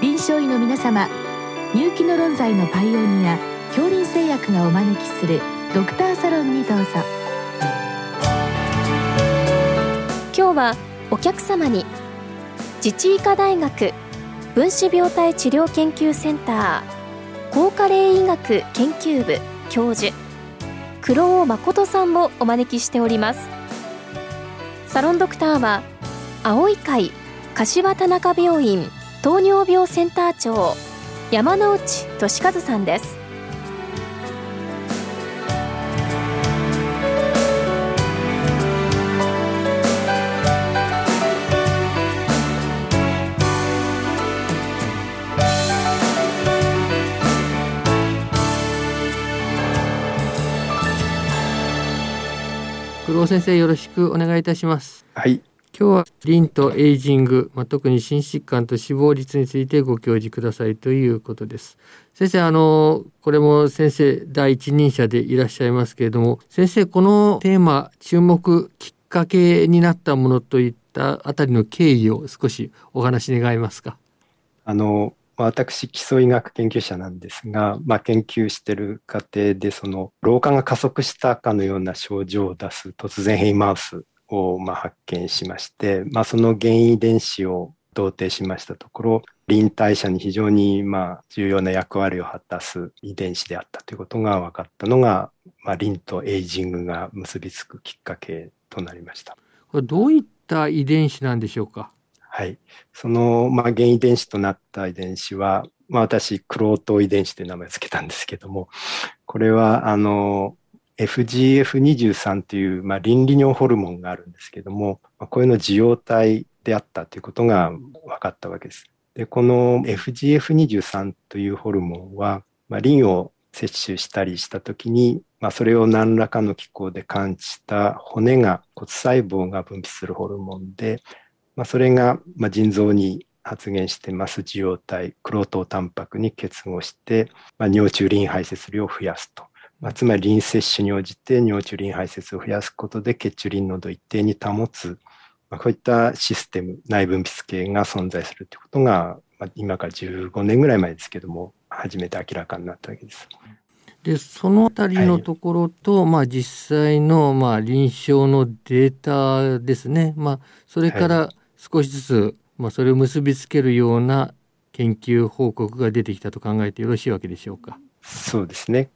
臨床医の皆様入気の論剤のパイオニア恐林製薬がお招きするドクターサロンにどうぞ。今日はお客様に自治医科大学分子病態治療研究センター高加齢医学研究部教授黒尾誠さんをお招きしております。サロンドクターは青い会柏田中病院糖尿病センター長山内俊和さんです。黒尾先生よろしくお願いいたします。はい今日はリンとエイジング、まあ、特に心疾患と死亡率についてご教示くださいということです。先生あのこれも先生第一人者でいらっしゃいますけれども先生このテーマ注目きっかけになったものといったあたりの経緯を少しお話願いますか？あの私基礎医学研究者なんですが、まあ、研究してる過程でその老化が加速したかのような症状を出す突然変異マウスをま発見しまして、まあ、その原因遺伝子を同定しましたところ臨代謝に非常にまあ重要な役割を果たす遺伝子であったということが分かったのが、まあ、リンとエイジングが結びつくきっかけとなりました。これどういった遺伝子なんでしょうか？はい。その、まあ、原遺伝子となった遺伝子は、まあ、私、クロート遺伝子という名前を付けたんですけども、これは、あの、FGF23 という、まあ、臨利尿ホルモンがあるんですけども、まあ、こういうの受容体であったということが分かったわけです。で、この FGF23 というホルモンは、まあ、リンを摂取したりしたときに、まあ、それを何らかの機構で感知した骨が骨細胞が分泌するホルモンで、まあ、それが、まあ、腎臓に発現してます受容体、クロートタンパクに結合して、まあ、尿中リン排泄量を増やすと。まあ、つまりリン摂取に応じて尿中リン排泄を増やすことで血中リン濃度を一定に保つ、まあ、こういったシステム、内分泌系が存在するということが、まあ、今から15年ぐらい前ですけども、初めて明らかになったわけです。でそのあたりのところと、はい、まあ、実際の、まあ、臨床のデータですね、まあ、それから少しずつ、はい、まあ、それを結びつけるような研究報告が出てきたと考えてよろしいわけでしょうか？そうですね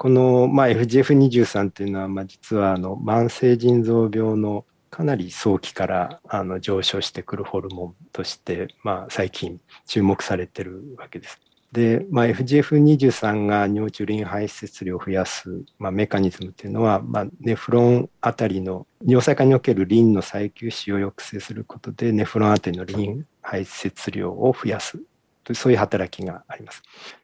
この、まあ、FGF23 というのは、まあ、実はあの慢性腎臓病のかなり早期からあの上昇してくるホルモンとして、まあ、最近注目されてるわけです。で、まあ、FGF23 が尿中リン排泄量を増やす、まあ、メカニズムっていうのは、まあ、ネフロンあたりの尿細管におけるリンの再吸収を抑制することでネフロンあたりのリン排泄量を増やすそういう働きがあります。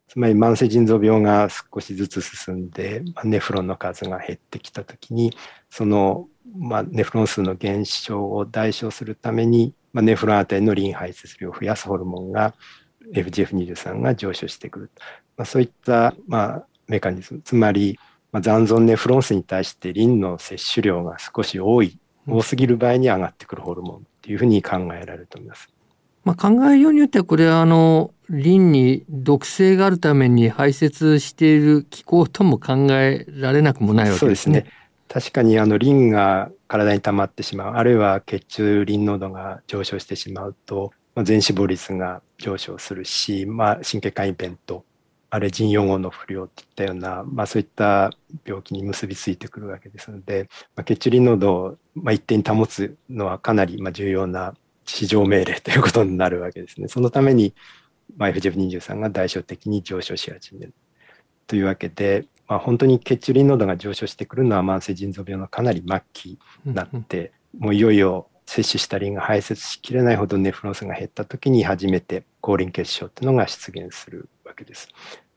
つまり慢性腎臓病が少しずつ進んで、まあ、ネフロンの数が減ってきたときに、その、まあ、ネフロン数の減少を代償するために、まあ、ネフロンあたりのリン排泄量を増やすホルモンが FGF23 が上昇してくる。まあ、そういった、まあ、メカニズム、つまり、まあ、残存ネフロン数に対してリンの摂取量が少し多い、多すぎる場合に上がってくるホルモンっていうふうに考えられると思います。まあ、考えようによってはこれはあのリンに毒性があるために排泄している気候とも考えられなくもないわけですね。すね確かにあのリンが体に溜まってしまうあるいは血中リン濃度が上昇してしまうと、まあ、全死亡率が上昇するし、まあ、神経管イベントあるいは腎4号の不良といったような、まあ、そういった病気に結びついてくるわけですので、まあ、血中リン濃度を、まあ、一定に保つのはかなりまあ重要な市場命令ということになるわけですね。そのために、まあ、FGF23 が代償的に上昇し始める。というわけで、まあ、本当に血中リン濃度が上昇してくるのは慢性腎臓病のかなり末期になって、もういよいよ摂取したリンが排泄しきれないほどネフロン数が減った時に初めて抗リン結晶っていうのが出現するわけです。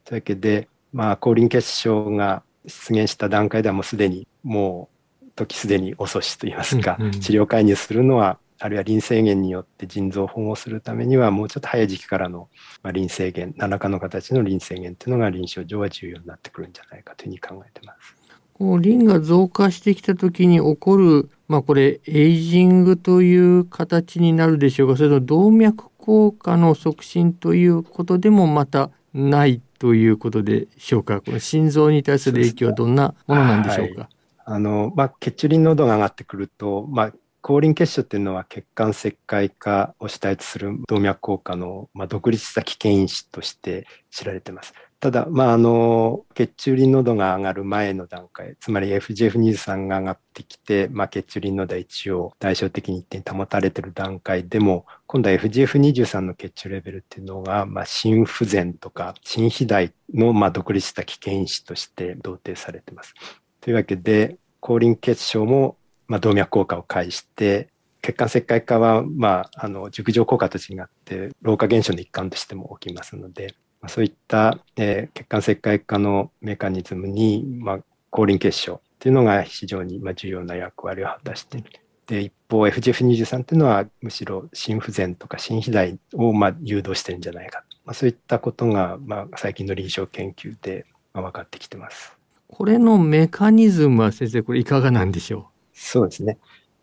というわけで、まあ、抗リン結晶が出現した段階ではもうすでにもう時すでに遅しといいますか、治療介入するのはあるいは臨制限によって腎臓を保護するためにはもうちょっと早い時期からの臨制限何らかの形の臨制限というのが臨床上は重要になってくるんじゃないかというふうに考えてます。こうリンが増加してきた時に起こる、まあ、これエイジングという形になるでしょうかそれと動脈効果の促進ということでもまたないということでしょうか。この心臓に対する影響はどんなものなんでしょうか？はい、あの、まあ、血中リン濃度が上がってくると、まあ、抗リン血症っていうのは血管石灰化を主体とする動脈硬化の、まあ、独立した危険因子として知られてます。ただ、まあ、あの、血中リン濃度が上がる前の段階、つまり FGF23 が上がってきて、まあ、血中リン濃度は一応対照的に一定に保たれている段階でも、今度は FGF23 の血中レベルっていうのが、まあ、心不全とか心肥大の、まあ、独立した危険因子として同定されています。というわけで、抗リン血症も、まあ、動脈硬化を介して、血管石灰化は、まあ、あの、熟女効果と違って、老化現象の一環としても起きますので、そういった、えー、血管石灰化のメカニズムに、まあ、抗リン血症っていうのが非常に、まあ、重要な役割を果たしている。で、一方 FGF23 っていうのはむしろ心不全とか心肥大を、まあ、誘導してるんじゃないか。まあ、そういったことが、まあ、最近の臨床研究で、まあ、分かってきてます。これのメカニズムは先生、これいかがなんでしょう？そうですね。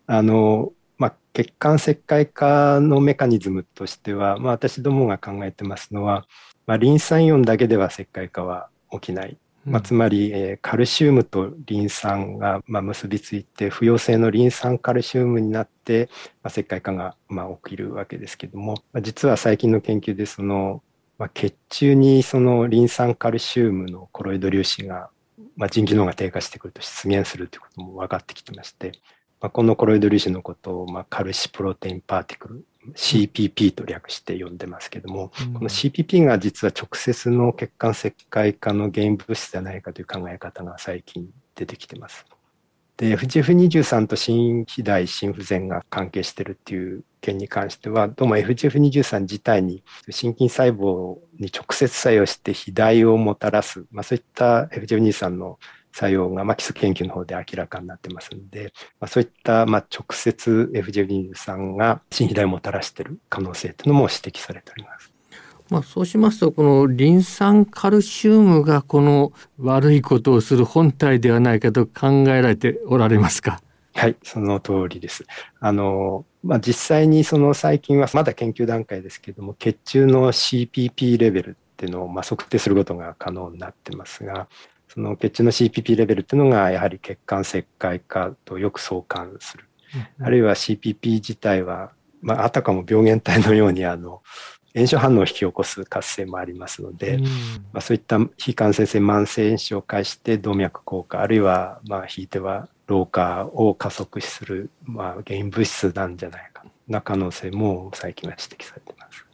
あの、まあ、血管石灰化のメカニズムとしては、まあ、私どもが考えてますのは、まあ、リン酸イオンだけでは石灰化は起きない。まあ、つまり、えー、カルシウムとリン酸が、まあ、結びついて不溶性のリン酸カルシウムになって、まあ、石灰化が、まあ、起きるわけですけども、まあ、実は最近の研究でその、まあ、血中にそのリン酸カルシウムのコロイド粒子が、まあ、腎機能が低下してくると出現するということも分かってきてまして、まあ、このコロイド粒子のことを、まあ、カルシプロテインパーティクル CPP と略して呼んでますけども、うん、この CPP が実は直接の血管石灰化の原因物質じゃないかという考え方が最近出てきてます。で、FGF23 と心肥大、心不全が関係してるっていう件に関しては、どうも FGF23 自体に心筋細胞に直接作用して肥大をもたらす、まあ、そういった FGF23 の作用が、まあ、基礎研究の方で明らかになってますので、まあ、そういった、まあ、直接 FGF23 が心肥大をもたらしている可能性というのも指摘されております。まあ、そうしますとこのリン酸カルシウムがこの悪いことをする本体ではないかと考えられておられますか？はい、その通りです。あの、まあ、実際にその最近はまだ研究段階ですけれども、血中の CPP レベルっていうのをまあ測定することが可能になってますが、その血中の CPP レベルっていうのがやはり血管石灰化とよく相関する。うん、あるいは CPP 自体は、まあ、あたかも病原体のようにあの炎症反応を引き起こす活性もありますので、うん、まあ、そういった非感染性慢性炎症を介して動脈硬化あるいはまあひいては老化を加速する、まあ、原因物質なんじゃないかな可能性も最近は指摘されています。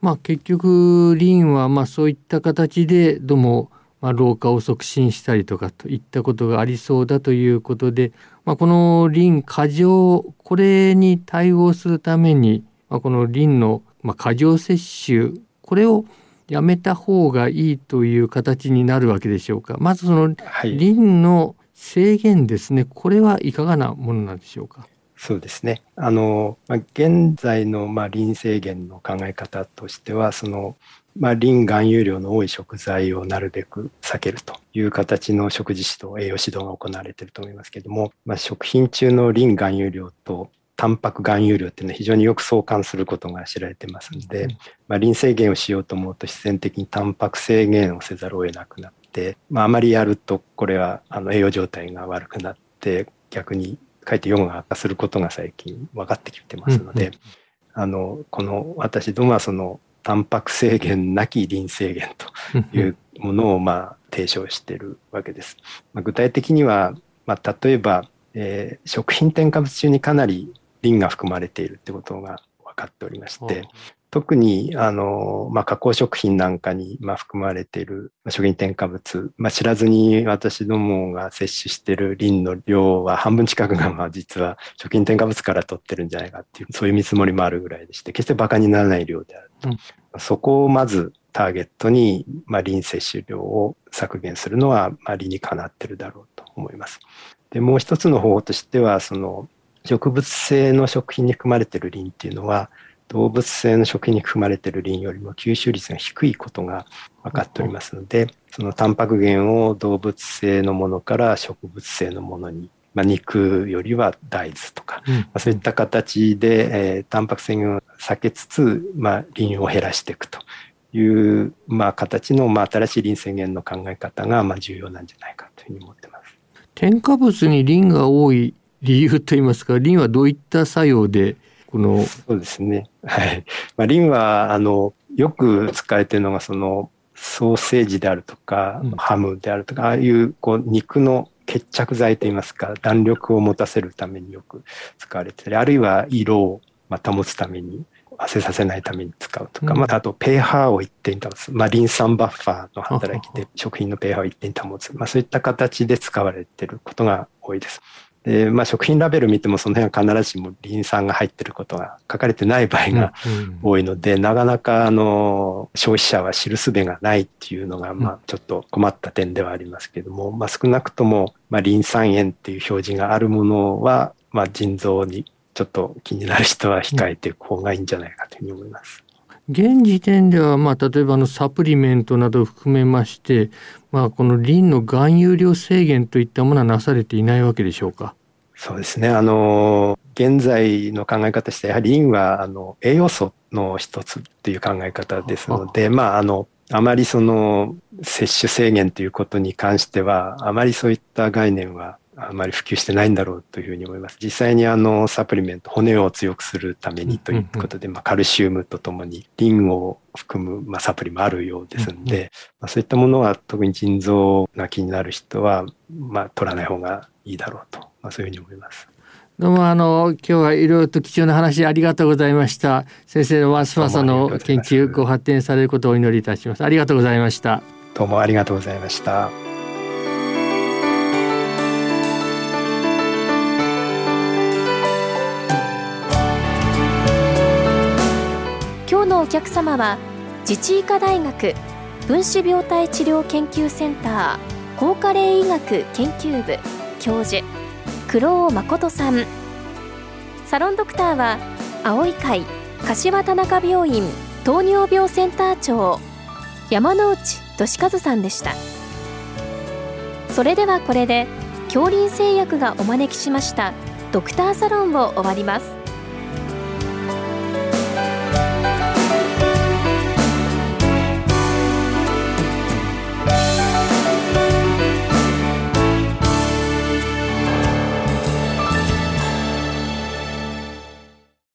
まあ、結局リンはまあそういった形でどうもまあ、老化を促進したりとかといったことがありそうだということで、まあ、このリン過剰これに対応するために、まあ、このリンの、まあ、過剰摂取これをやめた方がいいという形になるわけでしょうか。まずそのリンの制限ですね、これはいかがなものなんでしょうか。そうですね。あの、まあ、現在の、まあ、リン制限の考え方としては、その、まあ、リン含有量の多い食材をなるべく避けるという形の食事指導、栄養指導が行われていると思いますけれども、まあ、食品中のリン含有量とタンパク含有量っていうのは非常によく相関することが知られてますので、まあ、リン制限をしようと思うと必然的にタンパク制限をせざるを得なくなって、まあ、あまりやるとこれはあの栄養状態が悪くなって逆にかえって予後が悪化することが最近分かってきてますので、あのこの私どもはそのタンパク制限なきリン制限というものをまあ提唱しているわけです。まあ、具体的には、まあ、例えば、えー、食品添加物中にかなりリンが含まれているってことが分かっておりまして、特に、あの、まあ、加工食品なんかに、まあ、含まれている食品添加物、まあ、知らずに私どもが摂取しているリンの量は半分近くが、まあ、実は食品添加物から取ってるんじゃないかっていう、そういう見積もりもあるぐらいでして、決して馬鹿にならない量であると。うん、そこをまずターゲットに、まあ、リン摂取量を削減するのは、まあ、理にかなってるだろうと思います。で、もう一つの方法としては、その、植物性の食品に含まれているリンっていうのは、動物性の食品に含まれているリンよりも吸収率が低いことが分かっておりますので、そのタンパク源を動物性のものから植物性のものにまあ、肉よりは大豆とか、まあ、そういった形で、えー、タンパク質を避けつつ、まあ、リンを減らしていくという、まあ、形の、まあ、新しいリン宣言の考え方が、まあ、重要なんじゃないかというふうに思ってます。添加物にリンが多い理由といいますか、リンはどういった作用でこのそうですね。はい。まあ、リンは、あの、よく使われているのが、その、ソーセージであるとか、うん、ハムであるとか、ああいうこう肉の決着剤といいますか、弾力を持たせるためによく使われてたり、あるいは色をまた保つために、汗させないために使うとか、うん、またあと、ペーハーを一定に保つ。まあ、リン酸バッファーの働きで食品のペーハーを一定に保つ。まあ、そういった形で使われていることが多いです。で、まあ、食品ラベル見てもその辺は必ずしもリン酸が入ってることが書かれてない場合が多いので、うん、なかなかあの消費者は知るすべがないっていうのが、まあ、ちょっと困った点ではありますけども、まあ、少なくとも、まあ、リン酸塩っていう表示があるものは、まあ、腎臓にちょっと気になる人は控えていく方がいいんじゃないかというふうに思います。現時点では、まあ、例えばのサプリメントなどを含めまして、まあ、このリンの含有量制限といったものはなされていないわけでしょうか？そうですね。あの、現在の考え方として、やはりリンは、あの、栄養素の一つっていう考え方ですので、まあ、あの、あまりその、摂取制限ということに関しては、あまりそういった概念はあまり普及してないんだろうというふうに思います。実際にあのサプリメント、骨を強くするためにということで、まあ、カルシウムとともにリンを含む、まあ、サプリもあるようですので、まあ、そういったものは特に腎臓が気になる人は、まあ、取らない方がいいだろうと、まあ、そういうふうに思います。どうもあの今日はいろいろと貴重な話ありがとうございました。先生のますますの研究ご発展されることをお祈りいたします。ありがとうございました。どうもありがとうございました。お客様は自治医科大学分子病態治療研究センター高加齢医学研究部教授黒尾誠さん。サロンドクターは青い会柏田中病院糖尿病センター長山内俊和さんでした。それではこれで恐林製薬がお招きしましたドクターサロンを終わります。